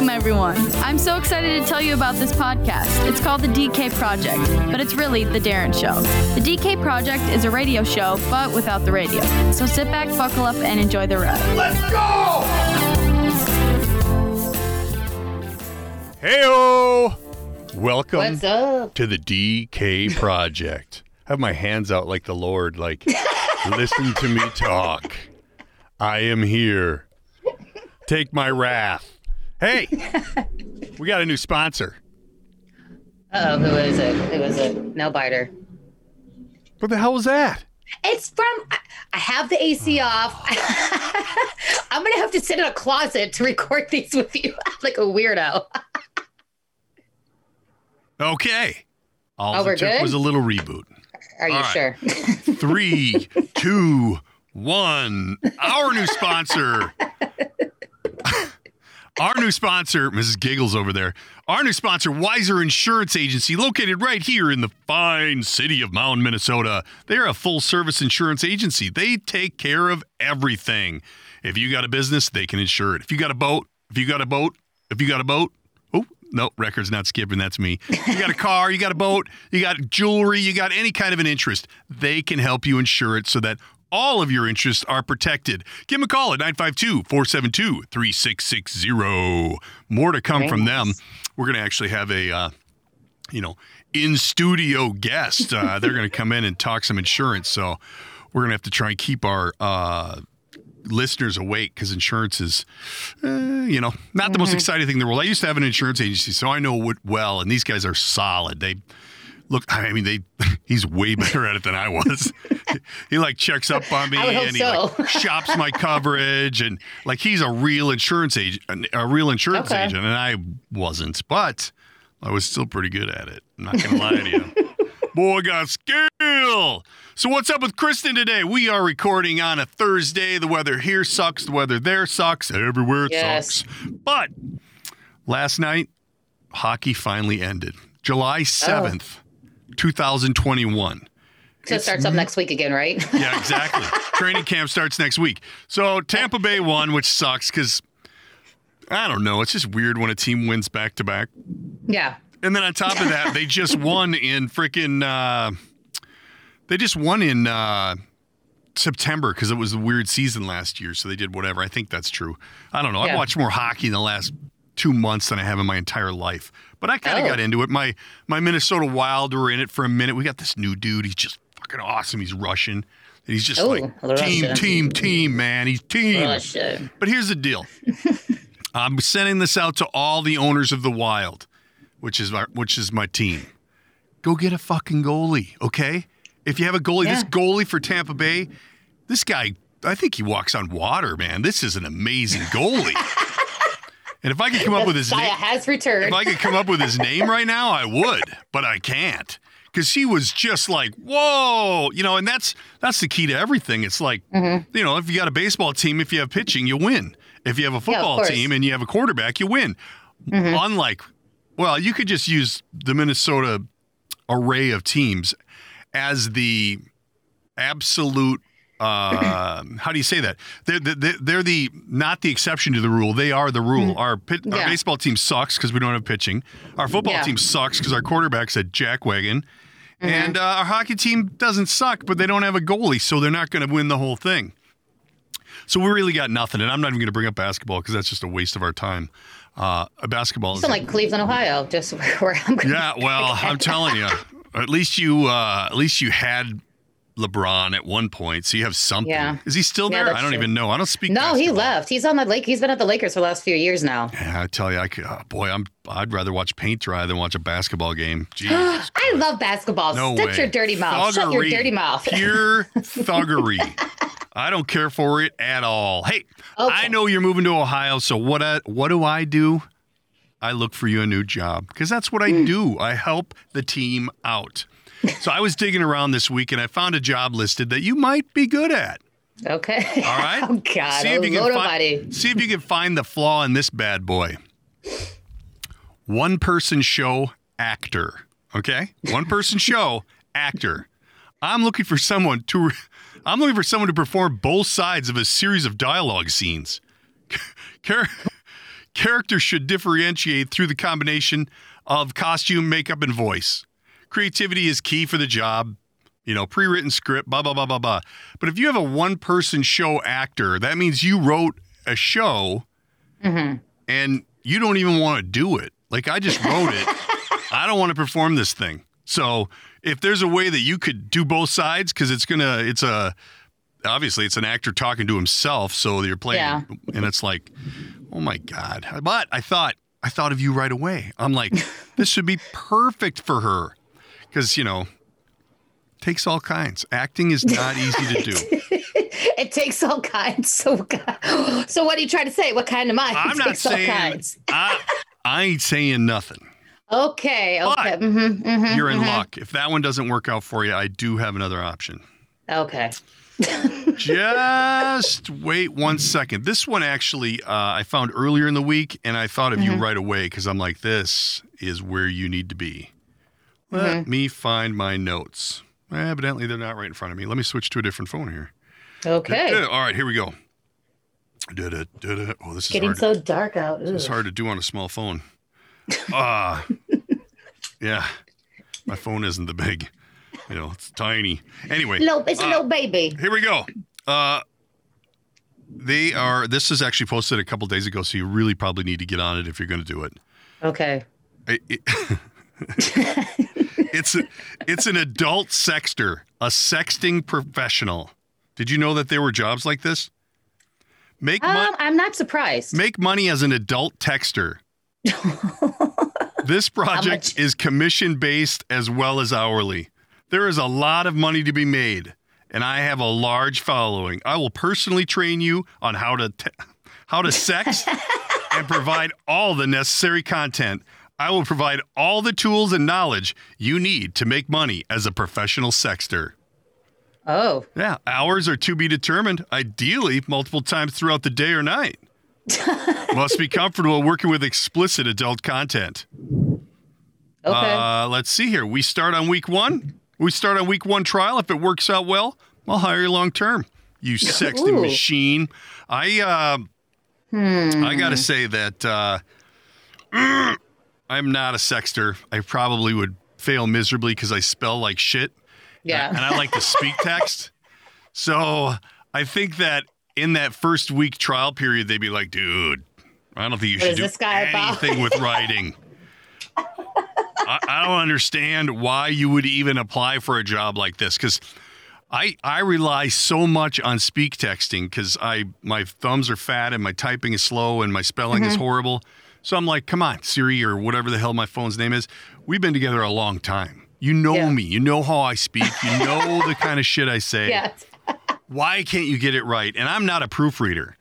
Welcome, everyone. I'm so excited to tell you about this podcast. It's called The DK Project, but it's really The Darren Show. The DK Project is a radio show, but without the radio. So sit back, buckle up, and enjoy the ride. Let's go! Heyo! Welcome What's up? to the DK Project. I have my hands out like the Lord, like, listen to me talk. I am here. Take my wrath. Hey, we got a new sponsor. Oh, who is it? Who is it? No biter. What the hell was that? It's from. I- have the AC oh. off. I'm gonna have to sit in a closet to record these with you, like a weirdo. Okay. All Oh, it we're took good? was a little reboot. Are you right. sure? Three, two, one. Our new sponsor. Our new sponsor, Mrs. Giggles over there. Our new sponsor, Wiser Insurance Agency, located right here in the fine city of Mound, Minnesota. They're a full service insurance agency. They take care of everything. If you got a business, they can insure it. If you got a boat, if you got a boat, if you got a boat, oh, no, record's not skipping. That's me. You got a car, you got a boat, you got jewelry, you got any kind of an interest. They can help you insure it so that all of your interests are protected. Give them a call at 952 472 3660. More to come from them. We're going to actually have a, uh, you know, in studio guest. Uh, they're going to come in and talk some insurance. So we're going to have to try and keep our uh, listeners awake because insurance is, uh, you know, not the most exciting thing in the world. I used to have an insurance agency, so I know it well, and these guys are solid. They look, I mean, they he's way better at it than I was. he like checks up on me I would hope and he so. like shops my coverage and like he's a real insurance agent, a real insurance Okay. agent, and I wasn't, but I was still pretty good at it. I'm not gonna lie to you. Boy, I got skill. So what's up with Kristen today? We are recording on a Thursday. The weather here sucks. The weather there sucks. Everywhere it Yes. sucks. But last night, hockey finally ended. July 7th, 2021. So it starts up next week again, right? Yeah, exactly. Training camp starts next week. So Tampa Bay won, which sucks because I don't know. It's just weird when a team wins back to back. yeah. And then on top of that, they just won in freaking. Uh, they just won in uh, September because it was a weird season last year. So they did whatever. I think that's true. I don't know. I've watched more hockey in the last two months than I have in my entire life. But I kind of Oh. got into it. My my Minnesota Wild were in it for a minute. We got this new dude. He's just fucking awesome. He's Russian. And he's just Oh, like team, Russian. team, team, man. He's team. Russia. But here's the deal. I'm sending this out to all the owners of the Wild, which is our, which is my team. Go get a fucking goalie, okay? If you have a goalie, this goalie for Tampa Bay, this guy, I think he walks on water, man. This is an amazing goalie. and if I could come up with his name, has returned. if I could come up with his name right now, I would, but I can't. Because he was just like, whoa, you know, and that's that's the key to everything. It's like, Mm-hmm. you know, if you got a baseball team, if you have pitching, you win. If you have a football course. team and you have a quarterback, you win. Mm-hmm. Unlike, well, you could just use the Minnesota array of teams as the absolute. Uh, how do you say that? They're, they're they're the not the exception to the rule. They are the rule. Our pit, our Mm. Yeah. baseball team sucks because we don't have pitching. Our football Yeah. team sucks because our quarterback's a jackwagon. Mm-hmm. And uh, our hockey team doesn't suck, but they don't have a goalie, so they're not going to win the whole thing. So we really got nothing, and I'm not even going to bring up basketball because that's just a waste of our time. Uh, basketball is Sound like Cleveland, Ohio, just where I'm going. yeah. Well, I'm telling you, at least you uh, at least you had LeBron at one point, so you have something. Yeah. Is he still there? that's I don't true. even know. I don't speak. No, he left. He's on the lake. He's been at the Lakers for the last few years now. Yeah, I tell you, I could. Oh, boy, I'm. I'd rather watch paint dry than watch a basketball game. Jesus. I love basketball. No Shut way. your dirty mouth. Shut your dirty mouth. Pure thuggery. I don't care for it at all. Hey, Okay. I know you're moving to Ohio, so what? I, what do I do? I look for you a new job because that's what I Hmm. do. I help the team out. So I was digging around this week and I found a job listed that you might be good at. Okay. All right. Oh God. See if you can find, see if you can find the flaw in this bad boy. One person show actor. Okay, one person show actor. I'm looking for someone to. I'm looking for someone to perform both sides of a series of dialogue scenes. Char- Characters should differentiate through the combination of costume, makeup, and voice. Creativity is key for the job. You know, pre written script, blah, blah, blah, blah, blah. But if you have a one person show actor, that means you wrote a show mm-hmm. and you don't even want to do it. Like, I just wrote it. I don't want to perform this thing. So, if there's a way that you could do both sides, because it's going to, it's a, obviously it's an actor talking to himself. So you're playing, Yeah. and it's like, oh my God. But I thought, I thought of you right away. I'm like, this should be perfect for her. Because, you know, takes all kinds. Acting is not easy to do. It takes all kinds. So, so what are you trying to say? What kind of mind? I'm not saying, kinds. I, I ain't saying nothing. Okay. Okay. hmm hmm You're in luck. If that one doesn't work out for you, I do have another option. Okay. Just wait one second. This one actually uh, I found earlier in the week, and I thought of you right away because I'm like, this is where you need to be. Let me find my notes. Evidently, they're not right in front of me. Let me switch to a different phone here. Okay. Uh, All right, here we go. Da-da, da-da. Oh, this is Getting hard. so dark out. It's hard to do on a small phone. Ah, yeah. My phone isn't the big. You know, it's tiny. Anyway, Little, it's a uh, little baby. here we go. Uh, they are. This is actually posted a couple days ago, so you really probably need to get on it if you're going to do it. Okay. It- it- it's a, it's an adult sexter, a sexting professional. Did you know that there were jobs like this? Make money. Um, I'm not surprised. Make money as an adult texter. this project is commission based as well as hourly. There is a lot of money to be made, and I have a large following. I will personally train you on how to te- how to sex and provide all the necessary content. I will provide all the tools and knowledge you need to make money as a professional sexter. Oh. Yeah, hours are to be determined, ideally multiple times throughout the day or night. Must be comfortable working with explicit adult content. Okay. Uh, let's see here. We start on week one. We start on week one trial. If it works out well, I'll hire you long term. You sexting Ooh. machine. I uh, I gotta say that uh, I'm not a sexter. I probably would fail miserably because I spell like shit yeah. and I like to speak text. So I think that in that first week trial period, they'd be like, dude, I don't think you What should do this guy about?" anything with writing. I, I don't understand why you would even apply for a job like this because I I rely so much on speak texting because I my thumbs are fat and my typing is slow and my spelling Mm-hmm. is horrible. So I'm like, come on, Siri or whatever the hell my phone's name is. We've been together a long time. You know Yeah. me. You know how I speak. You know the kind of shit I say. yeah. Why can't you get it right? And I'm not a proofreader.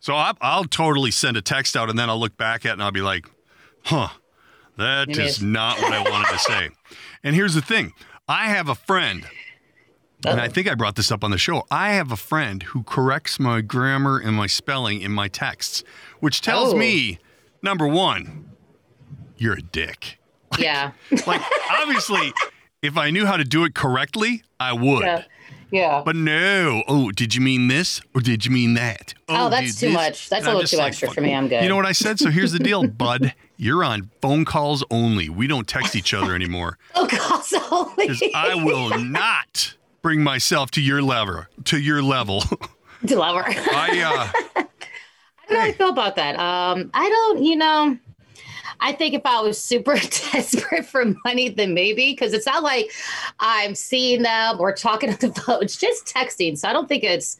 So I'll, I'll totally send a text out and then I'll look back at it and I'll be like, huh, that It is is. not what I wanted to say. And here's the thing I have a friend, and I oh. think I brought this up on the show. I have a friend who corrects my grammar and my spelling in my texts, which tells Oh. me number one, you're a dick. Yeah. Like, obviously, if I knew how to do it correctly, I would. Yeah. Yeah. But no. Oh, did you mean this or did you mean that? Oh, that's too this? much. That's And a little too like, extra for me. I'm good. You know what I said? So here's the deal, bud. You're on phone calls only. We don't text each other anymore Oh, God, so because I will not bring myself to your level. To your level. To Lover. I uh, I don't know how I feel about that. Um, I don't, you know, I think if I was super desperate for money, then maybe because it's not like I'm seeing them or talking on the phone. It's just texting. So I don't think it's,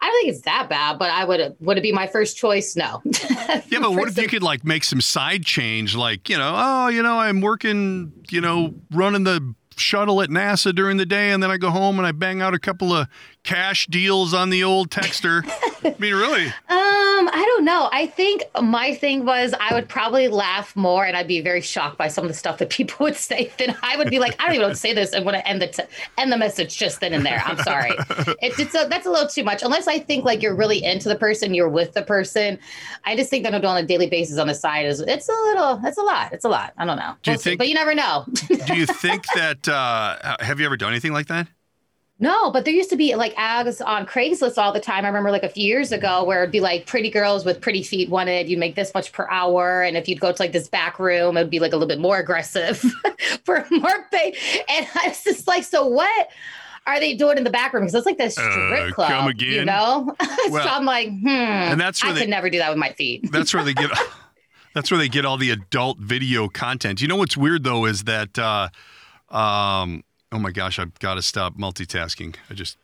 I don't think it's that bad. But I would, would it be my first choice? No. yeah, but what if you could like make some side change, like you know, oh, you know, I'm working, you know, running the shuttle at NASA during the day, and then I go home and I bang out a couple of cash deals on the old texter. I mean, really? Um, I don't know. I think my thing was I would probably laugh more, and I'd be very shocked by some of the stuff that people would say. Then I would be like, I don't even know to say this, and want to end the t- end the message just then and there. I'm sorry. It's it's a, that's a little too much. Unless I think like you're really into the person, you're with the person. I just think that I'm doing on a daily basis on the side is it's a little, it's a lot, it's a lot. I don't know. Do you We'll see. think- But you never know. Do you think that? Uh, have you ever done anything like that? No, but there used to be like ads on Craigslist all the time. I remember like a few years ago where it'd be like pretty girls with pretty feet wanted, you'd make this much per hour. And if you'd go to like this back room, it would be like a little bit more aggressive for more pay. And I was just like, so what? Are they doing in the back room? Because it's like this strip Uh, club, come you again? know. Well, so I'm like, hmm. and that's where I they- could never do that with my feet. That's where they get. that's where they get all the adult video content. You know what's weird though is that. Uh, um, oh my gosh, I've got to stop multitasking. I just.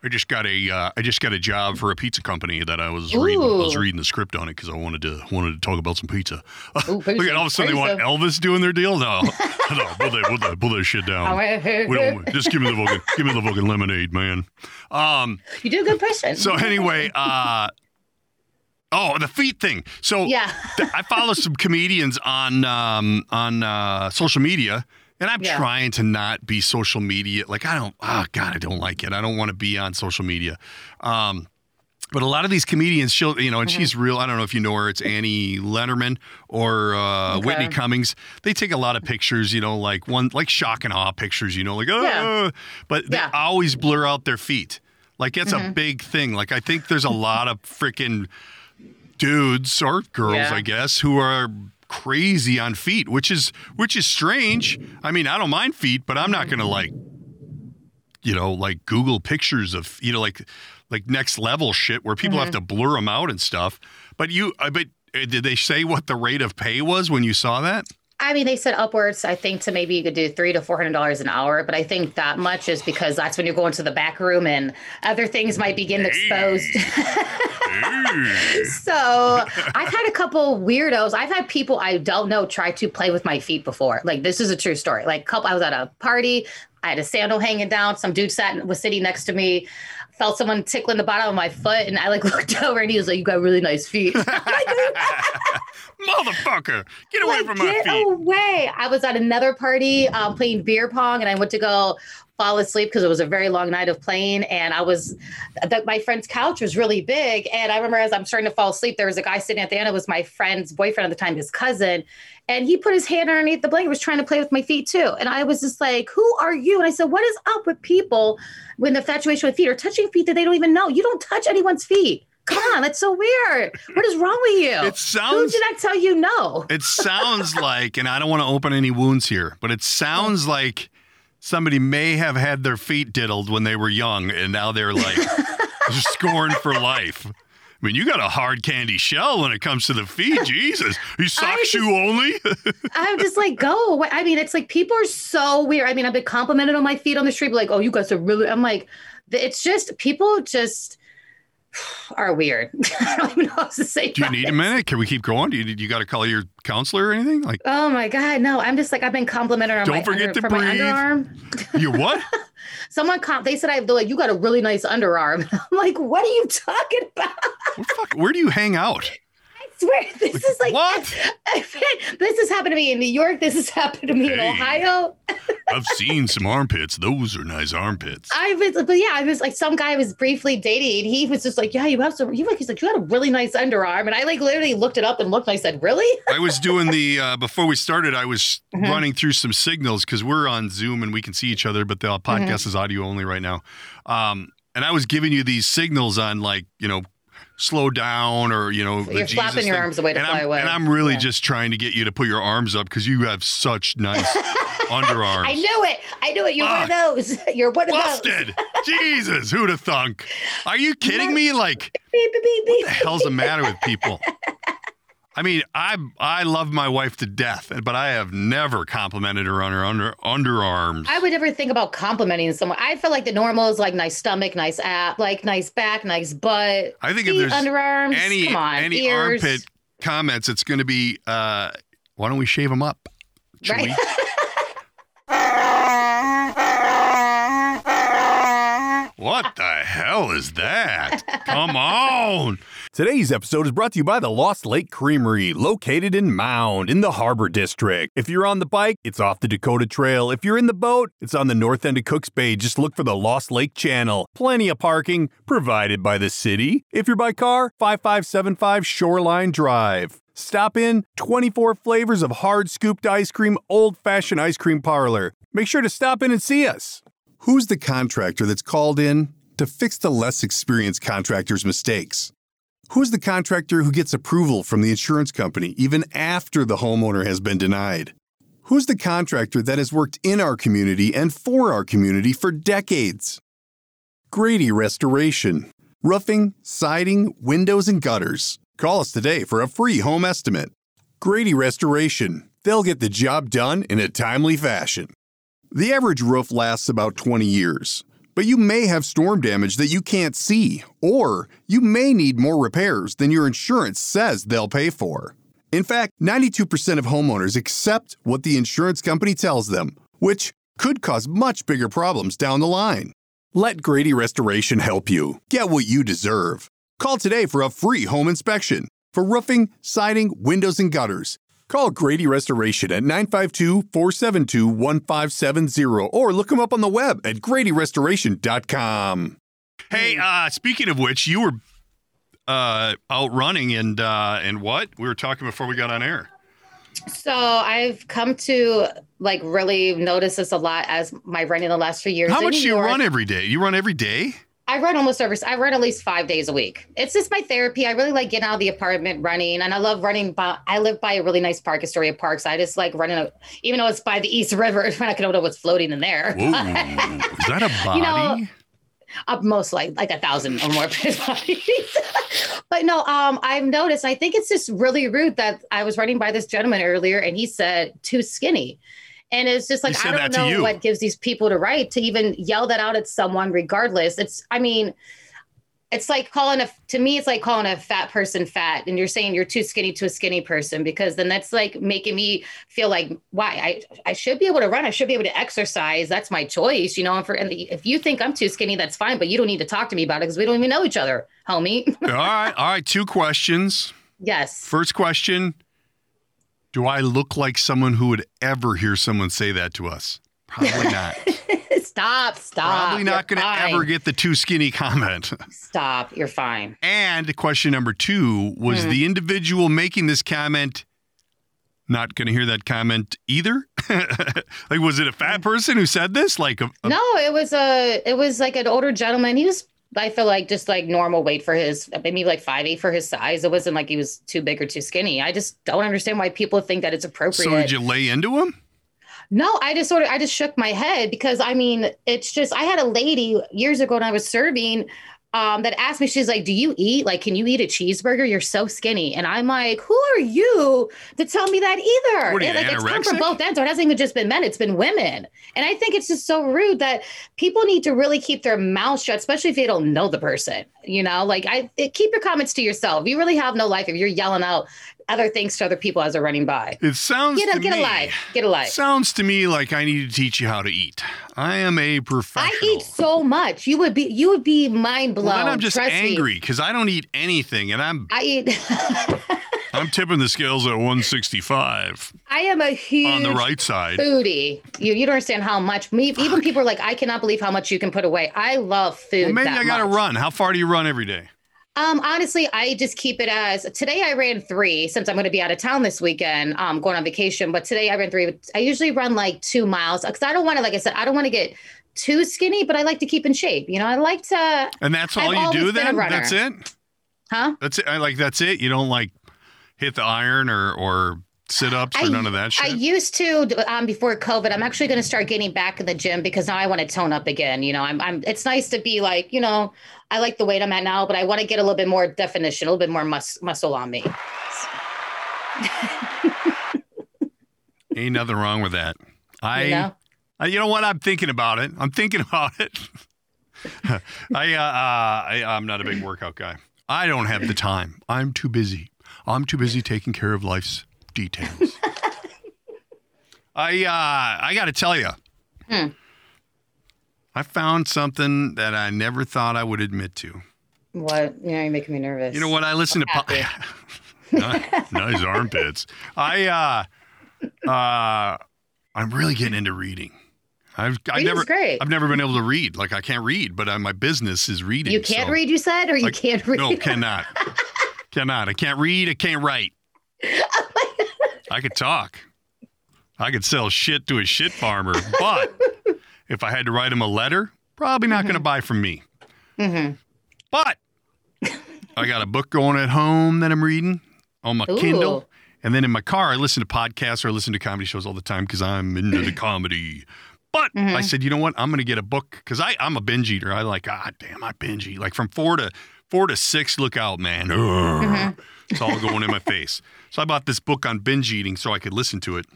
I just got a uh, I just got a job for a pizza company that I was reading. I was reading the script on it because I wanted to wanted to talk about some pizza. Ooh, Look at all of a sudden they want. Elvis doing their deal. No, no, put that put that put that shit down. We don't just give me the fucking give me the fucking lemonade, man. Um. You do a good person. So anyway, uh, oh, the feet thing. So yeah. th- I follow some comedians on um, on uh, social media, and I'm Yeah. trying to not be social media. Like I don't. Oh God, I don't like it. I don't want to be on social media. Um, but a lot of these comedians, she'll, you know, and she's real. I don't know if you know her. It's Annie Lederman or uh, Okay. Whitney Cummings. They take a lot of pictures, you know, like one, like shock and awe pictures, you know, like, oh, Yeah. but they Yeah. always blur out their feet. Like, it's a big thing. Like, I think there's a lot of freaking dudes or girls, Yeah. I guess, who are crazy on feet, which is which is strange. I mean, I don't mind feet, but I'm not gonna like, you know, like Google pictures of you know, like like next level shit where people have to blur them out and stuff. But you, I but uh, did they say what the rate of pay was when you saw that? I mean, they said upwards. I think to maybe you could do three to four hundred dollars an hour, but I think that much is because that's when you're going to the back room and other things might begin getting exposed. so I've had a couple weirdos. I've had people I don't know try to play with my feet before. Like this is a true story. Like couple, I was at a party. I had a sandal hanging down. Some dude sat was sitting next to me. Felt someone tickling the bottom of my foot, and I like looked over, and he was like, "You got really nice feet." Like, Motherfucker, get away like, from my get feet. away. I was at another party um, playing beer pong and I went to go fall asleep because it was a very long night of playing. And I was, my friend's couch was really big. And I remember as I'm starting to fall asleep, there was a guy sitting at the end. It was my friend's boyfriend at the time, his cousin. And he put his hand underneath the blanket, was trying to play with my feet too. And I was just like, who are you? And I said, what is up with people when the infatuation with feet or touching feet that they don't even know? You don't touch anyone's feet. Come on, that's so weird. What is wrong with you? It sounds. Who did I tell you no? It sounds like, and I don't want to open any wounds here, but it sounds like somebody may have had their feet diddled when they were young, and now they're like scorned for life. I mean, you got a hard candy shell when it comes to the feet. Jesus, you sock I shoe only? I'm just like, go away. I mean, it's like people are so weird. I mean, I've been complimented on my feet on the street, like, oh, you guys are really. I'm like, it's just people just are weird. I don't even know what to say. Do you need a minute? Can we keep going? Do you, you got to call your counselor or anything? Like, Oh my god, no! I'm just like I've been complimented on Don't my forget under, to breathe. underarm. you what? Someone comp, they said I they're like you got a really nice underarm. I'm like, what are you talking about? The fuck? Where do you hang out? Swear this is like What? this has happened to me in New York. This has happened to me in Ohio. I've seen some armpits. Those are nice armpits. I was, but yeah, I was like some guy I was briefly dating. He was just like, yeah, you have some. You like, he's like, you had a really nice underarm, and I like literally looked it up and looked. and I said, really? I was doing the uh, before we started. I was Mhm. running through some signals because we're on Zoom and we can see each other, but the Mm-hmm. podcast is audio only right now. Um, and I was giving you these signals on like you know slow down or you know the You're Jesus flapping your thing. arms away to and fly I'm, away. And I'm really Yeah. just trying to get you to put your arms up because you have such nice underarms. I knew it. I knew it. You're one of ah, those. You're one of those. Busted! Jesus, who'd have thunk? Are you kidding me? Like, Beep, beep, beep, beep. the hell's the matter with people? I mean, I I love my wife to death, but I have never complimented her on her under underarms. I would never think about complimenting someone. I feel like the normal is like nice stomach, nice app, like nice back, nice butt. I think if feet, there's underarms. any come on, any ears. armpit comments, it's going to be, uh, why don't we shave them up? Should Right. What the hell is that? Come on. Today's episode is brought to you by the Lost Lake Creamery, located in Mound in the Harbor District. If you're on the bike, it's off the Dakota Trail. If you're in the boat, it's on the north end of Cooks Bay. Just look for the Lost Lake Channel. Plenty of parking provided by the city. If you're by car, 5575 Shoreline Drive. Stop in 24 flavors of hard scooped ice cream, old fashioned ice cream parlor. Make sure to stop in and see us. Who's the contractor that's called in to fix the less experienced contractor's mistakes? Who's the contractor who gets approval from the insurance company even after the homeowner has been denied? Who's the contractor that has worked in our community and for our community for decades? Grady Restoration. Roofing, siding, windows, and gutters. Call us today for a free home estimate. Grady Restoration. They'll get the job done in a timely fashion. The average roof lasts about 20 years, but you may have storm damage that you can't see, or you may need more repairs than your insurance says they'll pay for. In fact, 92% of homeowners accept what the insurance company tells them, which could cause much bigger problems down the line. Let Grady Restoration help you get what you deserve. Call today for a free home inspection. For roofing, siding, windows, and gutters, call Grady Restoration at 952 472 1570 or look them up on the web at gradyrestoration.com. Hey, uh, speaking of which, you were uh, out running and uh, and what? We were talking before we got on air. So I've come to like really notice this a lot as my running the last few years. How much do you York. run every day? You run every day? I run almost every. I run at least five days a week. It's just my therapy. I really like getting out of the apartment, running, and I love running. By, I live by a really nice park, Astoria Park. So I just like running, a, even though it's by the East River. I can know what's floating in there. Whoa, is that a body? You know, uh, most like like a thousand or more bodies. but no, um, I've noticed. I think it's just really rude that I was running by this gentleman earlier, and he said too skinny. And it's just like I don't know what gives these people the right to even yell that out at someone, regardless. It's, I mean, it's like calling a to me, it's like calling a fat person fat, and you're saying you're too skinny to a skinny person because then that's like making me feel like why I I should be able to run, I should be able to exercise. That's my choice, you know. And for and if you think I'm too skinny, that's fine, but you don't need to talk to me about it because we don't even know each other, homie. all right, all right. Two questions. yes. First question: Do I look like someone who would ever hear someone say that to us? Probably not. stop, stop. Probably not going to ever get the too skinny comment. Stop. You're fine. And question number two was Hmm. the individual making this comment not going to hear that comment either? like, was it a fat person who said this? Like, a, a- No, it was a it was like an older gentleman. He was I feel like just like normal weight for his maybe like five eight for his size. It wasn't like he was too big or too skinny. I just don't understand why people think that it's appropriate. so did you lay into him? No, I just sort of I just shook my head because I mean it's just I had a lady years ago when I was serving um, that asked me, she's like, Do you eat? Like, can you eat a cheeseburger? You're so skinny. And I'm like, Who are you to tell me that either? What are you, like it's come from both ends. So it hasn't even just been men, it's been women. And I think it's just so rude that people need to really keep their mouth shut, especially if they don't know the person. You know, like I it, keep your comments to yourself. You really have no life if you're yelling out other things to other people as they're running by. It sounds Get a to get a me, life. Get a life. Sounds to me like I need to teach you how to eat. I am a professional. I eat so much. You would be you would be mind blown. well, then I'm just Trust angry because I don't eat anything, and I'm I eat. I'm tipping the scales at 165 I am a huge on the right side. foodie. You you don't understand how much. Me even people are like, I cannot believe how much you can put away. I love food. Well, maybe I got to run. How far do you run every day? Um, honestly, I just keep it as today. I ran three since I'm going to be out of town this weekend, um, going on vacation. But today I ran three. I usually run like two miles because I don't want to, like I said, I don't want to get too skinny, but I like to keep in shape. You know, I like to, And that's I've all you do then? That's it? huh? That's it. I like that's it. You don't like hit the iron or or sit ups or I- none of that I used to um, before COVID. I'm actually going to start getting back in the gym because now I want to tone up again. You know, I'm, I'm. It's nice to be like, you know, I like the weight I'm at now, but I want to get a little bit more definition, a little bit more mus- muscle on me. Ain't nothing wrong with that. I You know, Uh, you know what? I'm thinking about it. I'm thinking about it. I, uh, uh, I, I'm not a big workout guy. I don't have the time. I'm too busy. I'm too busy taking care of life's details. I, uh, I got to tell you, Hmm. I found something that I never thought I would admit to. what? You know, you're making me nervous. You know what? I listen to po- nice, armpits. I, uh, uh, I'm really getting into reading. I've, I've never, great. I've never been able to read. Like I can't read, but uh, my business is reading. You can't so- read, you said, or you I- can't read? No, cannot. cannot. I can't read. I can't write. I could talk. I could sell shit to a shit farmer, but If I had to write him a letter, probably not going to buy from me. Mm-hmm. But I got a book going at home that I'm reading on my Ooh. Kindle. And then in my car, I listen to podcasts or I listen to comedy shows all the time because I'm into the comedy. But I said, you know what? I'm going to get a book because I'm a binge eater. I like, ah, damn, I binge eat. Like from four to four to six, look out, man. Ugh. It's all going in my face. So I bought this book on binge eating so I could listen to it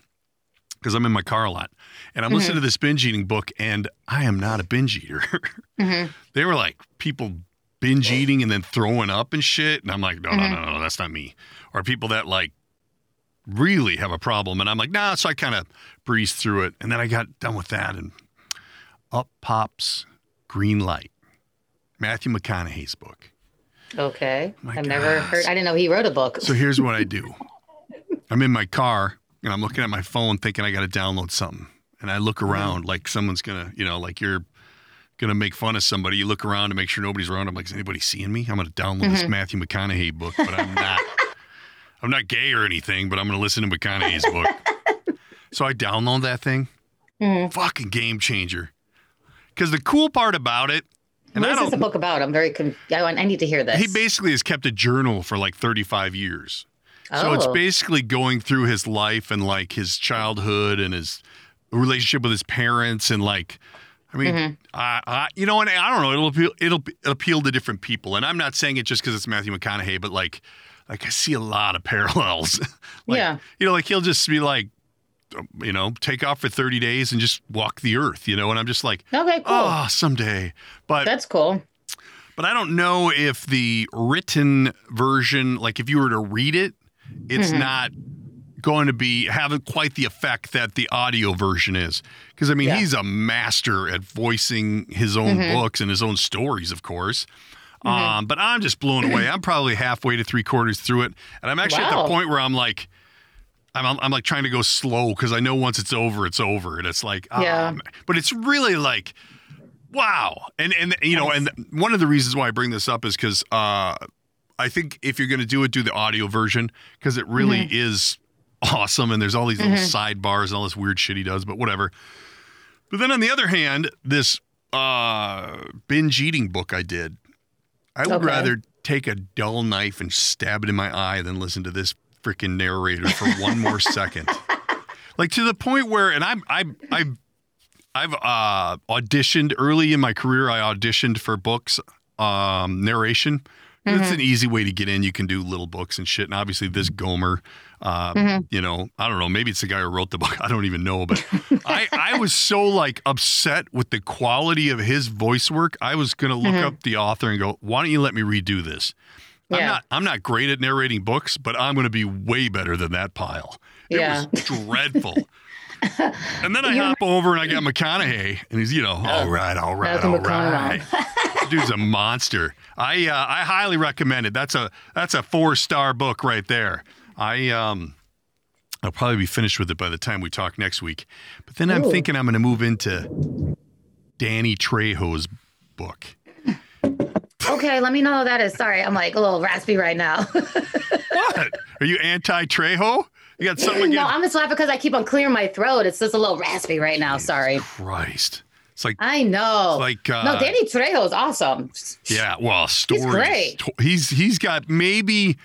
because I'm in my car a lot. And I'm listening mm-hmm. to this binge eating book, and I am not a binge eater. Mm-hmm. They were like people binge eating and then throwing up and shit. And I'm like, no, no, mm-hmm. no, no, that's not me. Or people that like really have a problem. And I'm like, nah. So I kind of breezed through it. And then I got done with that, and up pops Green Light, Matthew McConaughey's book. Okay. My I've never heard. I didn't know he wrote a book. So here's what I do. I'm in my car and I'm looking at my phone thinking I got to download something. And I look around like someone's going to, you know, like you're going to make fun of somebody. You look around to make sure nobody's around. I'm like, is anybody seeing me? I'm going to download this mm-hmm. Matthew McConaughey book, but I'm not. I'm not gay or anything, but I'm going to listen to McConaughey's book. so I download that thing. Mm-hmm. Fucking game changer. Because the cool part about it, and what is this a book about? I'm very. Con- I, want, I need to hear this. he basically has kept a journal for like 35 years. So it's Oh. basically going through his life and like his childhood and his relationship with his parents and like, I mean, Mm-hmm. I, I, you know, and I don't know, it'll appeal, it'll appeal to different people. And I'm not saying it just because it's Matthew McConaughey, but like, like I see a lot of parallels. like, Yeah. You know, like he'll just be like, you know, take off for 30 days and just walk the earth, you know, and I'm just like, Okay, cool. oh, someday. But That's cool. but I don't know if the written version, like if you were to read it, it's Mm-hmm. not going to be having quite the effect that the audio version is. Because I mean, Yeah. Mm-hmm. he's a master at voicing his own books and his own stories, of course. Um, but I'm just blown away. I'm probably halfway to three quarters through it, and I'm actually at the point where I'm like, I'm, I'm, I'm like trying to go slow because I know once it's over, it's over, and it's like, ah, Yeah. but it's really like, wow, and and you know, and one of the reasons why I bring this up is because uh, I think if you're going to do it, do the audio version because it really is awesome, and there's all these little sidebars and all this weird shit he does, but whatever. But then on the other hand, this uh, binge eating book I did, I would Okay. rather take a dull knife and stab it in my eye than listen to this freaking narrator for one more second. Like to the point where, and I'm, I'm, I've, I've uh, auditioned early in my career. I auditioned for books, um, narration. It's an easy way to get in. You can do little books and shit. And obviously, this Gomer, uh, you know, I don't know. Maybe it's the guy who wrote the book. I don't even know. But I, I was so like upset with the quality of his voice work. I was gonna look up the author and go, "Why don't you let me redo this?" I'm Yeah. not. I'm not great at narrating books, but I'm going to be way better than that pile. It Yeah. was dreadful. and then I hop over and I got McConaughey, and he's, you know, all right, all right, all right. McConaughey. Dude's a monster. I uh, I highly recommend it. That's a that's a four star book right there. I um. I'll probably be finished with it by the time we talk next week. But then I'm thinking I'm going to move into Danny Trejo's book. Okay, let me know what that is. Sorry, I'm like a little raspy right now. What? Are you anti Trejo? You got something against no, I'm just laughing because I keep on clearing my throat. It's just a little raspy right now. Sorry. Christ. It's like I know. like uh, no, Danny Trejo is awesome. Yeah, well, stories. great. He's he's got maybe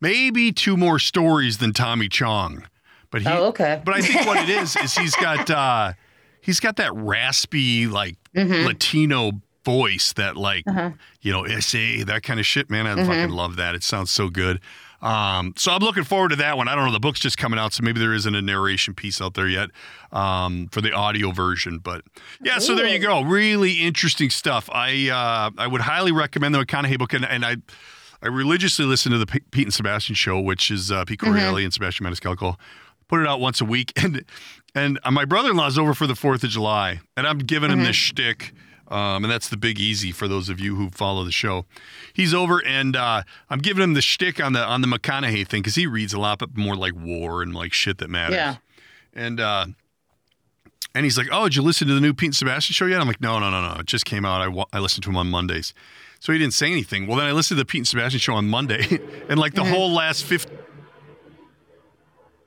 maybe two more stories than Tommy Chong, but he. Oh, okay. But I think what it is is he's got uh he's got that raspy like Mm-hmm. Latino voice that like Uh-huh. you know SA that kind of shit. Man, I Mm-hmm. fucking love that. It sounds so good. Um, so I'm looking forward to that one. I don't know. The book's just coming out, so maybe there isn't a narration piece out there yet um, for the audio version. But yeah, so there you go. Really interesting stuff. I uh, I would highly recommend the McConaughey book, and, and I I religiously listen to the P- Pete and Sebastian show, which is uh, Pete Correale and Sebastian Maniscalco. Put it out once a week, and and uh, my brother-in-law's over for the Fourth of July, and I'm giving him this shtick. Um, and that's the big easy for those of you who follow the show. He's over, and uh, I'm giving him the shtick on the on the McConaughey thing because he reads a lot, but more like war and like shit that matters. Yeah. And uh, and he's like, "Oh, did you listen to the new Pete and Sebastian show yet?" I'm like, "No, no, no, no. It just came out. I wa- I listened to him on Mondays." So he didn't say anything. Well, then I listened to the Pete and Sebastian show on Monday, and like the whole last 50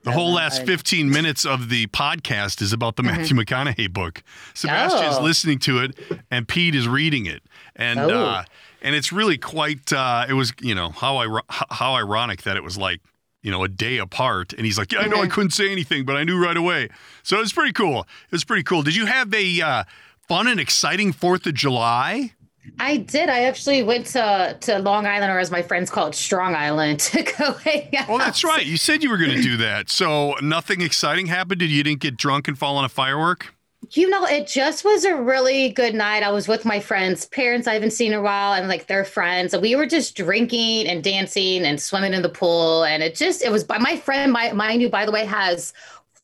The whole last 15 minutes of the podcast is about the Matthew McConaughey book. Sebastian's Oh. listening to it, and Pete is reading it, and Oh. uh, and it's really quite. Uh, it was you know how iro- how ironic that it was like you know a day apart, and he's like, yeah, I know I couldn't say anything, but I knew right away. So it's pretty cool. It was pretty cool. Did you have a uh, fun and exciting Fourth of July? I did. I actually went to to Long Island, or as my friends call it, Strong Island, to go hang out. Well, that's right. You said you were going to do that. So nothing exciting happened. Did you didn't get drunk and fall on a firework? You know, it just was a really good night. I was with my friends' parents I haven't seen in a while, and like their friends. And we were just drinking and dancing and swimming in the pool. And it just, it was by my friend, my, mind you, by the way, has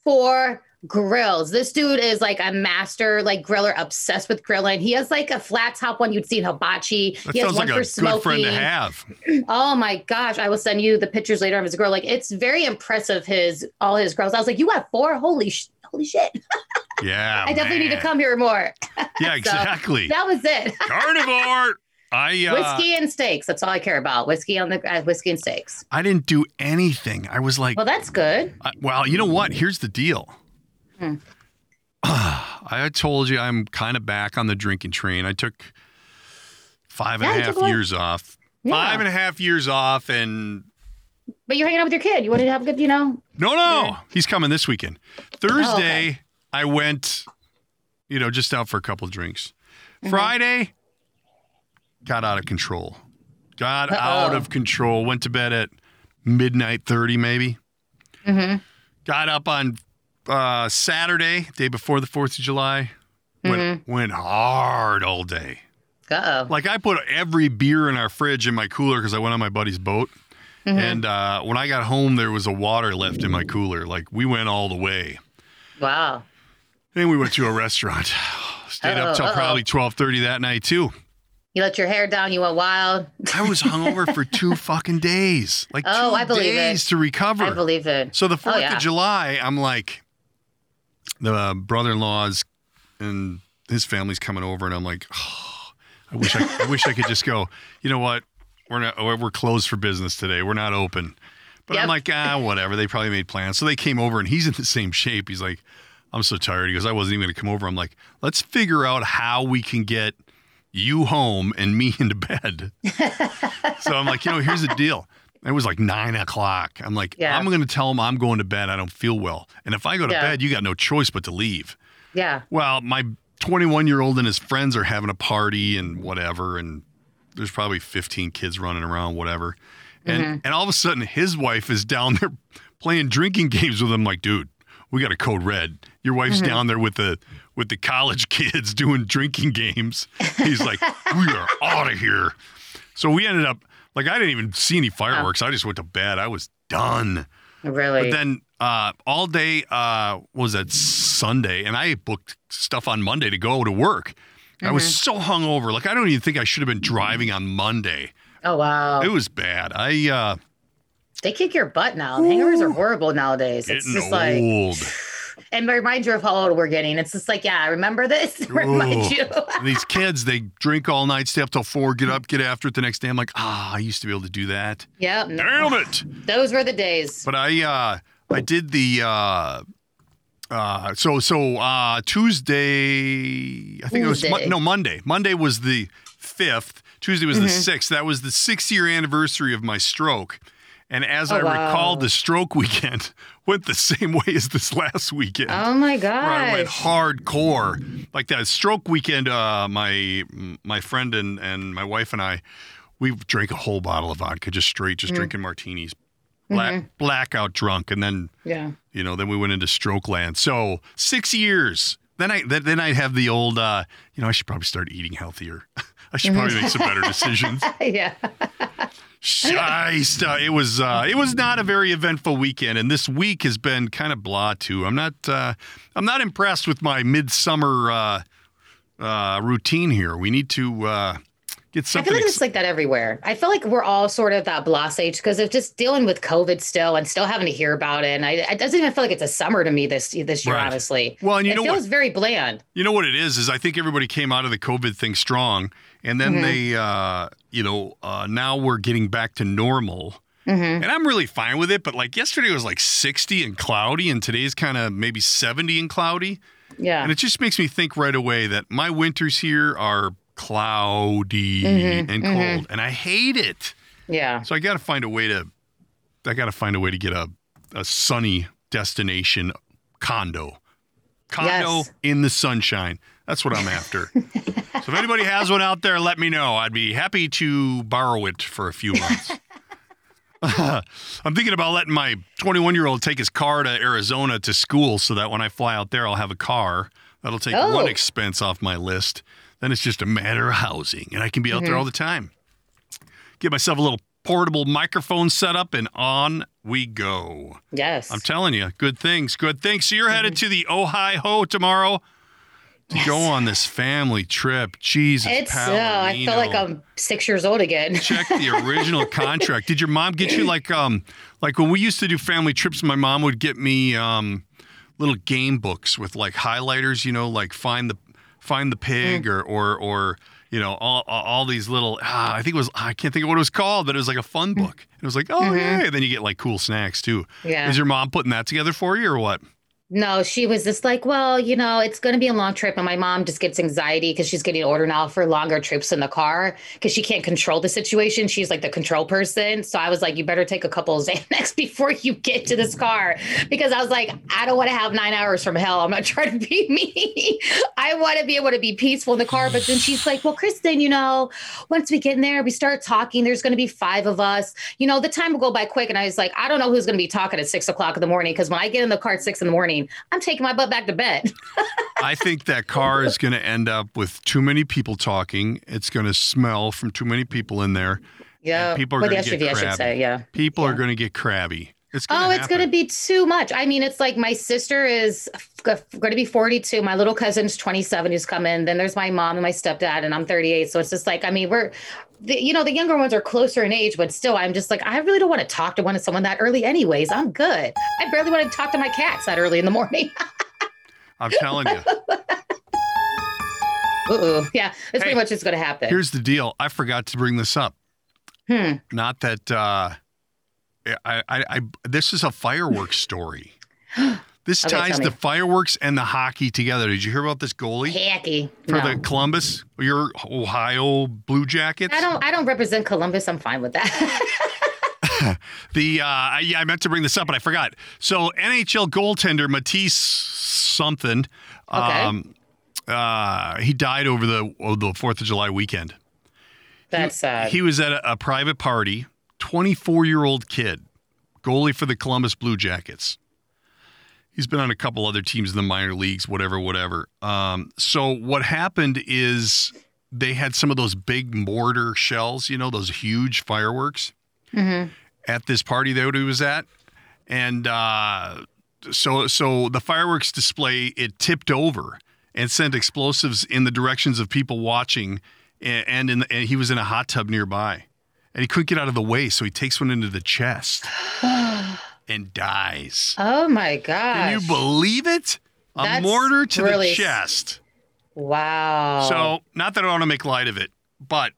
four grills. This dude is like a master, like griller, obsessed with grilling. He has like a flat top one you'd see in hibachi. That he has one like for a smoking. good friend to have. Oh my gosh, I will send you the pictures later of his grill. Like it's very impressive. His all his grills. I was like, you have four? Holy sh- holy shit! Yeah, I definitely need to come here more. Yeah, exactly. That was it. Carnivore. I uh, whiskey and steaks. That's all I care about. Whiskey on the uh, whiskey and steaks. I didn't do anything. I was like, Well, that's good. I- well, you know what? Here's the deal. Hmm. I told you I'm kind of back on the drinking train. I took five and Yeah, a half what? years off. Yeah. Five and a half years off, and But you're hanging out with your kid. You wanted to have a good, you know. no, no, he's coming this weekend. Thursday, Oh, okay. I went, you know, just out for a couple of drinks. Mm-hmm. Friday, got out of control. Got out Uh-oh. of control. Went to bed at midnight thirty, maybe. Mm-hmm. Got up on uh, Saturday, day before the Fourth of July. Went Mm-hmm. went hard all day. Uh oh. Like I put every beer in our fridge in my cooler because I went on my buddy's boat. Mm-hmm. And uh, when I got home, there was a water left in my cooler. Like we went all the way. Wow. Then we went to a restaurant. Stayed Uh-oh, up till uh-oh. probably twelve thirty that night too. You let your hair down. You went wild. I was hungover for two fucking days. Like Oh, two I believe it. days to recover. I believe it. So the Fourth Oh, yeah. of July, I'm like, the brother-in-law's and his family's coming over, and I'm like, oh, I wish I, I wish I could just go. You know what? We're not. We're closed for business today. We're not open. But I'm like, ah, whatever. They probably made plans. So they came over, and he's in the same shape. He's like, I'm so tired. He goes, I wasn't even going to come over. I'm like, let's figure out how we can get you home and me into bed. so I'm like, you know, here's the deal. It was like nine o'clock. I'm like, Yeah. I'm going to tell him I'm going to bed. I don't feel well. And if I go to Yeah. bed, you got no choice but to leave. Yeah. Well, my 21 year old and his friends are having a party and whatever. And there's probably 15 kids running around, whatever. And, Mm-hmm. and all of a sudden, his wife is down there playing drinking games with him. Like, dude, we got a code red. Your wife's Mm-hmm. down there with the with the college kids doing drinking games. He's like, we are out of here. So we ended up like I didn't even see any fireworks. I just went to bed. I was done. Really. But then uh, all day uh, was that Sunday, and I booked stuff on Monday to go to work. I was Mm-hmm. so hungover. Like I don't even think I should have been driving on Monday. oh wow. It was bad. I uh, They kick your butt now. Hangovers are horrible nowadays. It's just like old. And remind you of how old we're getting. It's just like, yeah, remember this? remind you. These kids, they drink all night, stay up till four, get up, get after it the next day. I'm like, ah, I used to be able to do that. yep. Damn it! Those were the days. But I uh I did the uh uh so so uh Tuesday I think it was no Monday. Monday was the 5th. Tuesday was the 6th. That was the 6 year anniversary of my stroke. And as Oh, I wow. recalled the stroke weekend went the same way as this last weekend. Oh my god! where I went hardcore. Like that stroke weekend, uh, my my friend and, and my wife and I, we drank a whole bottle of vodka, just straight, Mm. just drinking martinis, black blackout drunk, and then Yeah. you know then we went into stroke land. So six years. Then I then, then I have the old, uh, you know, I should probably start eating healthier. I should probably make some better decisions. yeah. Shiest. Uh, it was uh, it was not a very eventful weekend, and this week has been kind of blah too. I'm not uh, I'm not impressed with my midsummer uh, uh, routine here. We need to uh, get something. I feel like it's like that everywhere. I feel like we're all sort of that blah age because of just dealing with COVID still and still having to hear about it. And I, it doesn't even feel like it's a summer to me this this year, Right. honestly. Well, and you it know feels what? very bland. You know what it is? Is I think everybody came out of the COVID thing strong, and then Mm-hmm. they, uh, you know, uh, now we're getting back to normal, And I'm really fine with it, but like yesterday was like 60 and cloudy, and today's kind of maybe 70 and cloudy. Yeah. And it just makes me think right away that my winters here are cloudy Mm-hmm, and cold, and I hate it. yeah. So I got to find a way to, I got to find a way to get a, a sunny destination condo. Condo Yes. in the sunshine. That's what I'm after. so if anybody has one out there, let me know. I'd be happy to borrow it for a few months. I'm thinking about letting my 21 year old take his car to Arizona to school so that when I fly out there, I'll have a car. That'll take Oh. one expense off my list. Then it's just a matter of housing, and I can be out there mm-hmm. all the time. Get myself a little portable microphone set up, and on we go. Yes. I'm telling you, good things, good things. So you're headed mm-hmm. to the Ohio tomorrow to go on this family trip. Jesus, it's uh, I feel like I'm six years old again. check the original contract. Did your mom get you like um like when we used to do family trips? My mom would get me um little game books with like highlighters. You know, like find the find the pig Mm. or or or you know all all, these little. Ah, I think it was I can't think of what it was called, but it was like a fun book. It was like oh yeah, and then you get like cool snacks too. Mm-hmm. Yeah. Is your mom putting that together for you or what? No, she was just like, well, you know, it's going to be a long trip. And my mom just gets anxiety because she's getting older now for longer trips in the car because she can't control the situation. She's like the control person. So I was like, you better take a couple of Xanax before you get to this car because I was like, I don't want to have nine hours from hell. I'm not trying to be me. I want to be able to be peaceful in the car. But then she's like, well, Kristen, you know, once we get in there, we start talking. There's going to be five of us. You know, the time will go by quick. And I was like, I don't know who's going to be talking at six o'clock in the morning because when I get in the car at six in the morning, I'm taking my butt back to bed. I think that car is going to end up with too many people talking. It's going to smell from too many people in there. Yeah. people are get SUV, I should crabby. say. Yeah. People are going to get crabby. It's gonna Oh, it's going to be too much. I mean, it's like my sister is going to be 42. My little cousin's 27 who's coming. Then there's my mom and my stepdad, and I'm 38. So it's just like, I mean, we're, the, you know, the younger ones are closer in age, but still, I'm just like, I really don't want to talk to one of someone that early, anyways. I'm good. I barely want to talk to my cats that early in the morning. I'm telling you. Yeah, that's Hey, pretty much what's going to happen. Here's the deal. I forgot to bring this up. Hmm. Not that uh, I, I, I. This is a fireworks story. This Okay, ties the fireworks and the hockey together. Did you hear about this goalie Hacky. for No. the Columbus, your Ohio Blue Jackets? I don't. I don't represent Columbus. I'm fine with that. The uh, yeah, I meant to bring this up, but I forgot. So NHL goaltender Matisse something, Okay. um, uh, he died over the over the Fourth of July weekend. That's sad. He was at a, a private party. Twenty four year old kid, goalie for the Columbus Blue Jackets. He's been on a couple other teams in the minor leagues, whatever, whatever. Um, so what happened is they had some of those big mortar shells, you know, those huge fireworks Mhm. at this party that he was at, and uh, so so the fireworks display it tipped over and sent explosives in the directions of people watching, and and, in the, and he was in a hot tub nearby, and he couldn't get out of the way, so he takes one into the chest and dies. Oh my god! Can you believe it? A That's mortar to really the chest. Wow. So, not that I want to make light of it, but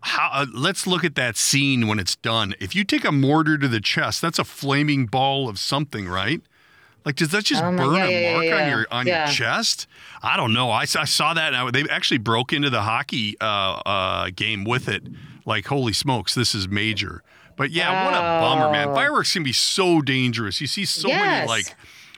how, uh, let's look at that scene when it's done. If you take a mortar to the chest, that's a flaming ball of something, right? Like, does that just Oh burn yeah, a yeah, mark yeah, on your on Yeah. your chest? I don't know. I, I saw that. And I, they actually broke into the hockey uh, uh, game with it. Like, holy smokes, this is major. But yeah, what a bummer, man. Fireworks can be so dangerous. You see so many like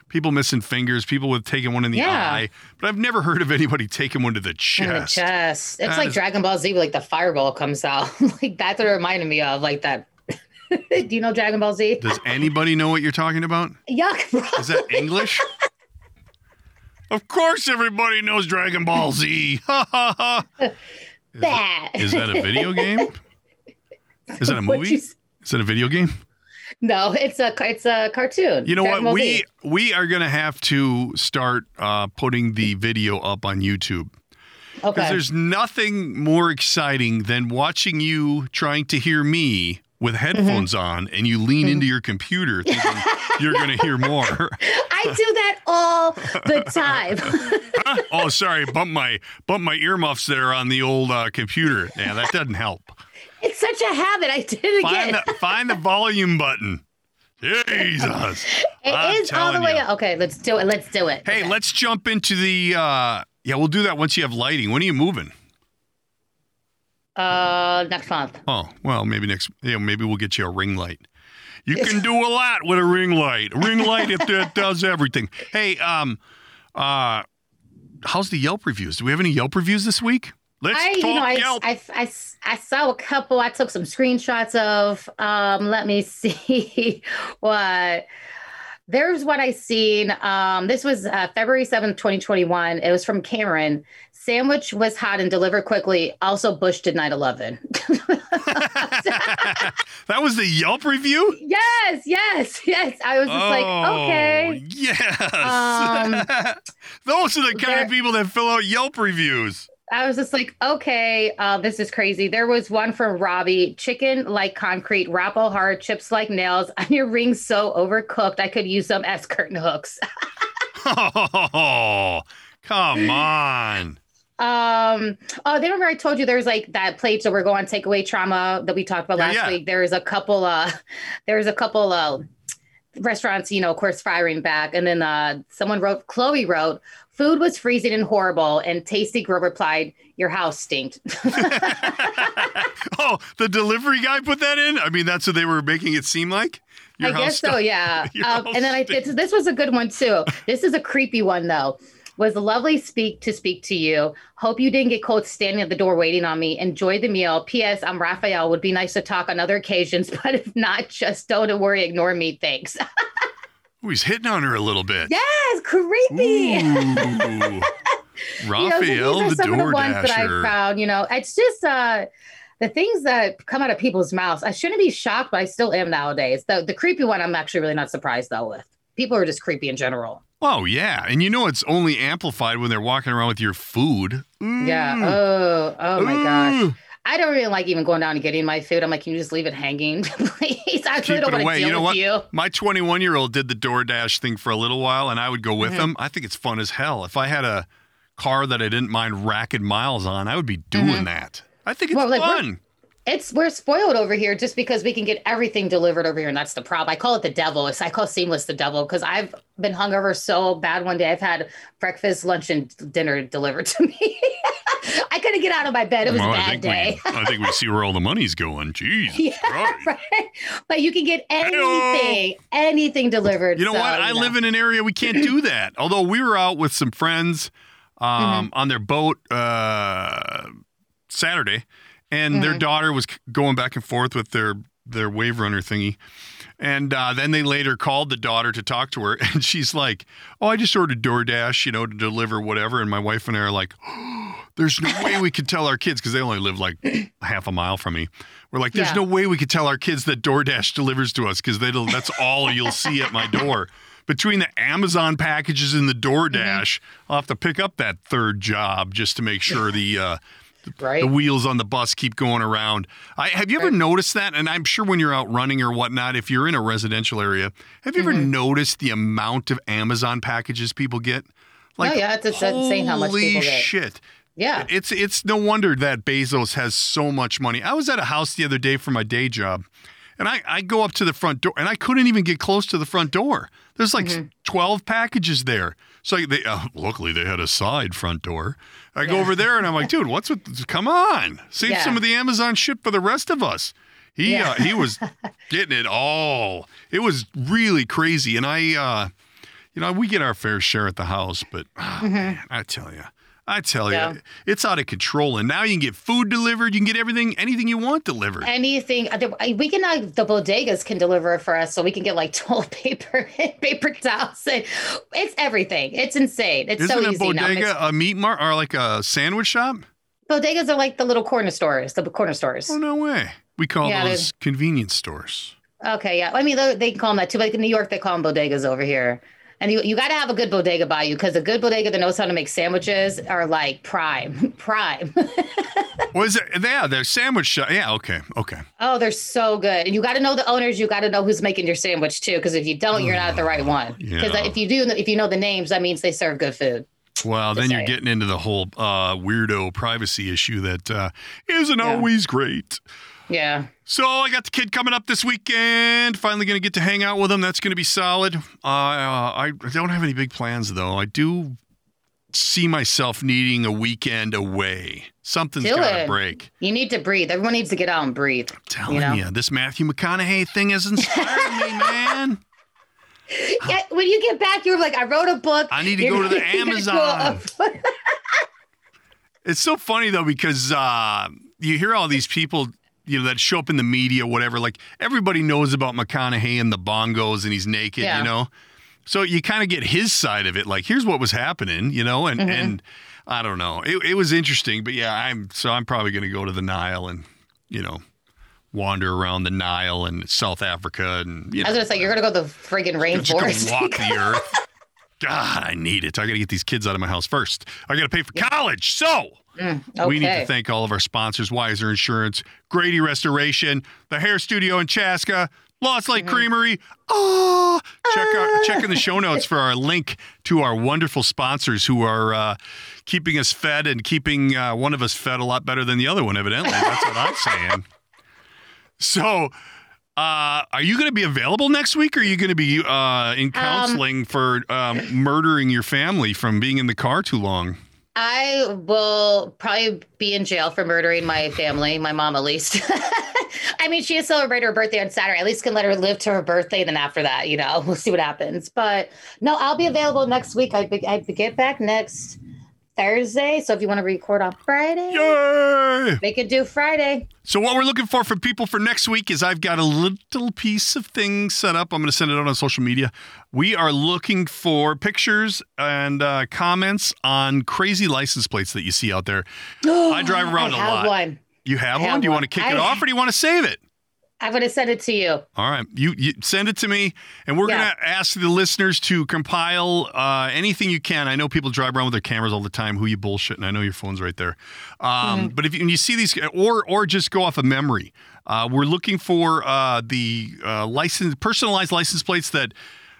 people missing fingers, people with taking one in the Yeah. eye. But I've never heard of anybody taking one to the in the chest. chest. It's That like is- Dragon Ball Z, like the fireball comes out. like that's what it reminded me of. Like that. Do you know Dragon Ball Z? Does anybody know what you're talking about? Yuck, bro. Is that English? of course, everybody knows Dragon Ball Z. Ha ha ha. Is that, is that a video game? Is that a movie? Is it a video game? No, it's a it's a cartoon. You know Dragon what? Ball We Z. we are gonna have to start uh, putting the video up on YouTube because okay. there's nothing more exciting than watching you trying to hear me with Mm-hmm. headphones on and you lean into your computer thinking you're gonna hear more. I do that all the time. Huh? oh, sorry, bump my bump my earmuffs there on the old uh, computer. Yeah, that doesn't help. It's such a habit. I did it Find again. the, find the volume button. Jesus. It I'm is all the way you. up. Okay, let's do it. Let's do it. Hey, Okay. let's jump into the. uh Yeah, we'll do that once you have lighting. When are you moving? Uh, next month. Oh, well, maybe next. Yeah, maybe we'll get you a ring light. You can do a lot with a ring light. A ring light it, it does everything. Hey, um, uh, how's the Yelp reviews? Do we have any Yelp reviews this week? Let's I, you know, I, Yelp. I, I, I saw a couple. I took some screenshots of. Um, let me see what. There's what I seen. Um, this was uh, February 7th, 2021. It was from Cameron. Sandwich was hot and delivered quickly. Also, Bush did 9 11. that was the Yelp review. yes, yes, yes. I was just like, Oh, okay. Yes. Um, Those are the kind there- of people that fill out Yelp reviews. I was just like, okay, uh, this is crazy. There was one from Robbie chicken like concrete, rapple hard, chips like nails, onion rings so overcooked, I could use them as curtain hooks. Oh, come on. Um, oh, they remember I told you there's like that plate that we're going takeaway trauma that we talked about last yeah. week. There's a couple, uh, there's a couple, uh, restaurants, you know, of course, firing back. And then, uh, someone wrote, Chloe wrote, food was freezing and horrible. And Tasty Girl replied, your house stinked. Oh, the delivery guy put that in? I mean, that's what they were making it seem like? Your I guess so, yeah. Um, and then I this was a good one too. This is a creepy one though. Was lovely speak to speak to you. Hope you didn't get cold standing at the door waiting on me. Enjoy the meal. P.S. I'm Raphael. Would be nice to talk on other occasions, but if not, just don't worry. Ignore me. Thanks. Ooh, he's hitting on her a little bit. yes, creepy. Ooh. You know, so Raphael, these are the some of the ones that I dasher. found. You know, it's just uh the things that come out of people's mouths. I shouldn't be shocked, but I still am nowadays. The the creepy one, I'm actually really not surprised though with. People are just creepy in general. Oh, yeah. And you know it's only amplified when they're walking around with your food. Yeah. Mm. Oh, oh my gosh. Ooh. I don't really like even going down and getting my food. I'm like, can you just leave it hanging, please? I Keep really don't want to away. deal You know with what? you. My 21 year old did the DoorDash thing for a little while, and I would go with Mhm. him. I think it's fun as hell. If I had a car that I didn't mind racking miles on, I would be doing that. I think it's Mm-hmm. Well, like, we're- fun. It's we're spoiled over here just because we can get everything delivered over here, and that's the problem. I call it the devil. It's, I call Seamless the devil because I've been hungover so bad. One day I've had breakfast, lunch, and dinner delivered to me. I couldn't get out of my bed. It was Well, a I bad think day. We, I think we see where all the money's going. Jeez. Yeah, right. But you can get Hey-o. anything, anything delivered. You know so, what? I you know. live in an area we can't do that. Although we were out with some friends um, Mm-hmm. on their boat uh, Saturday, and their Mhm. daughter was going back and forth with their their wave runner thingy. And uh, then they later called the daughter to talk to her, and she's like, "Oh, I just ordered DoorDash, you know, to deliver whatever." And my wife and I are like, "There's no way we could tell our kids because they only live like half a mile from me." We're like, "There's Yeah. no way we could tell our kids that DoorDash delivers to us because that's all you'll see at my door." Between the Amazon packages and the DoorDash, I'll have to pick up that third job just to make sure the uh, right. the wheels on the bus keep going around. I, have you ever Right. noticed that? And I'm sure when you're out running or whatnot, if you're in a residential area, have you ever Mm-hmm. noticed the amount of Amazon packages people get? Oh, yeah, it's- insane how much holy people get. shit. yeah. It's it's no wonder that Bezos has so much money. I was at a house the other day for my day job, and I, I go up to the front door, and I couldn't even get close to the front door. There's like Mm-hmm. 12 packages there. So they uh, luckily they had a side front door. I go over there and I'm like, dude, what's with? this? Come on, save Yeah. some of the Amazon shit for the rest of us. He Yeah. uh, he was getting it all. It was really crazy, and I, uh, you know, we get our fair share at the house, but ah, man, I tell you. I tell you, it's out of control. And now you can get food delivered. You can get everything, anything you want delivered. anything uh, the- we can uh, the bodegas can deliver it for us so we can get like toilet paper and paper towels and it's everything it's insane it's Isn't so a easy now bodega a meat mart or like a sandwich shop? bodegas are like the little corner stores the corner stores Oh no way! We call Yeah, those convenience stores. okay yeah i mean they, they call them that too like in new york they call them bodegas over here and you, you got to have a good bodega by you because a good bodega that knows how to make sandwiches are like prime prime Was it? Yeah, they're sandwich shop. Yeah, okay, okay. oh they're so good and you got to know the owners you got to know who's making your sandwich too because if you don't you're not at the right one because Yeah. if you do if you know the names that means they serve good food Well, then you're getting into the whole uh, weirdo privacy issue that uh, not Yeah. always great. Yeah. So I got the kid coming up this weekend. Finally going to get to hang out with him. That's going to be solid. Uh, I don't have any big plans though. I do see myself needing a weekend away. Something's got to break. You need to breathe. Everyone needs to get out and breathe. I'm Telling You you, this Matthew McConaughey thing has inspired me, man. Yeah, when you get back, you're like, I wrote a book. I need to You're go to the Amazon. It's so funny though because uh, you hear all these people, you know, that show up in the media, whatever. Like everybody knows about McConaughey and the bongos, and he's naked, Yeah. you know. So you kind of get his side of it. Like here's what was happening, you know, and Mm-hmm. and I don't know. It, it was interesting, but yeah, I'm so I'm probably going to go to the Nile and you know wander around the Nile and South Africa and you I was gonna say you're gonna go to the friggin' go rainforest. walk the earth. God, I need it. I got to get these kids out of my house first. I got to pay for college. So we need to thank all of our sponsors Wiser Insurance, Grady Restoration, the Hair Studio in Chaska, Lost Lake Mm-hmm. Creamery. Oh, check out check in the show notes for our link to our wonderful sponsors who are uh, keeping us fed and keeping uh, one of us fed a lot better than the other one. Evidently, that's what I'm saying. So. Uh, are you going to be available next week? Or are you going to be uh, in counseling for um, murdering your family from being in the car too long? I will probably be in jail for murdering my family, my mom at least. I mean, she is celebrating her birthday on Saturday. At least can let her live to her birthday. Then after that, you know, we'll see what happens. But no, I'll be available next week. I be- I get back next Thursday. So if you want to record on Friday, Yay! they could do Friday. So what we're looking for from people for next week is I've got a little piece of things set up. I'm going to send it out on social media. We are looking for pictures and uh, comments on crazy license plates that you see out there. I drive around I a have lot. one. You have I one? have do you want to kick it off or do you want to save it? I'm going to send it to you. All right, you, you send it to me, and we're Yeah. gonna ask the listeners to compile uh, anything you can. I know people drive around with their cameras all the time. Who you bullshit? And I know your phone's right there. Um, Mm-hmm. But if you, you see these, or or just go off of memory, uh, we're looking for uh, the uh, license, personalized license plates that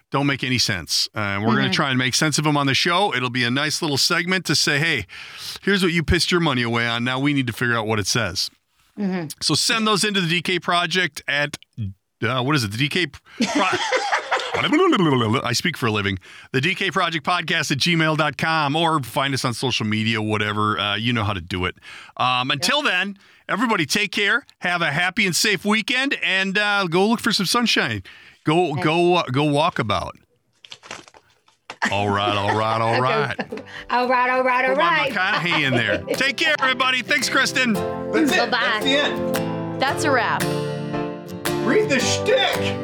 don't make any sense. Uh, we're Mm-hmm. going to try and make sense of them on the show. It'll be a nice little segment to say, hey, here's what you pissed your money away on. Now we need to figure out what it says. Mm-hmm. So send those into the DK Project at uh, what is it? The DK. Pro- I speak for a living. The DK Project Podcast at gmail.com or find us on social media, whatever. Uh, you know how to do it. Um, until then, everybody take care. Have a happy and safe weekend and uh, go look for some sunshine. Go, go, uh, go walk about. All right, all right, all right. All right, all right, all Put my right. McConaughey in there. Take care, everybody. Thanks, Kristen. That's it. Bye-bye. That's the end. That's a wrap. Read the shtick.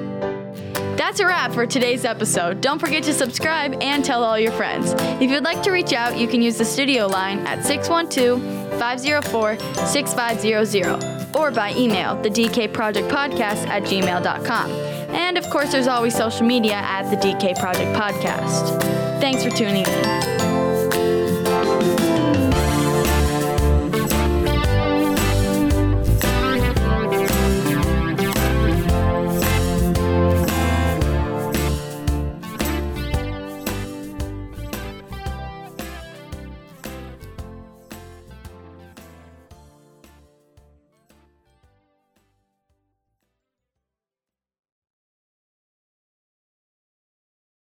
That's a wrap for today's episode. Don't forget to subscribe and tell all your friends. If you'd like to reach out, you can use the studio line at 612 504 6500 or by email, the DK Project Podcast at gmail.com. And of course, there's always social media at the DK Project Podcast. Thanks for tuning in.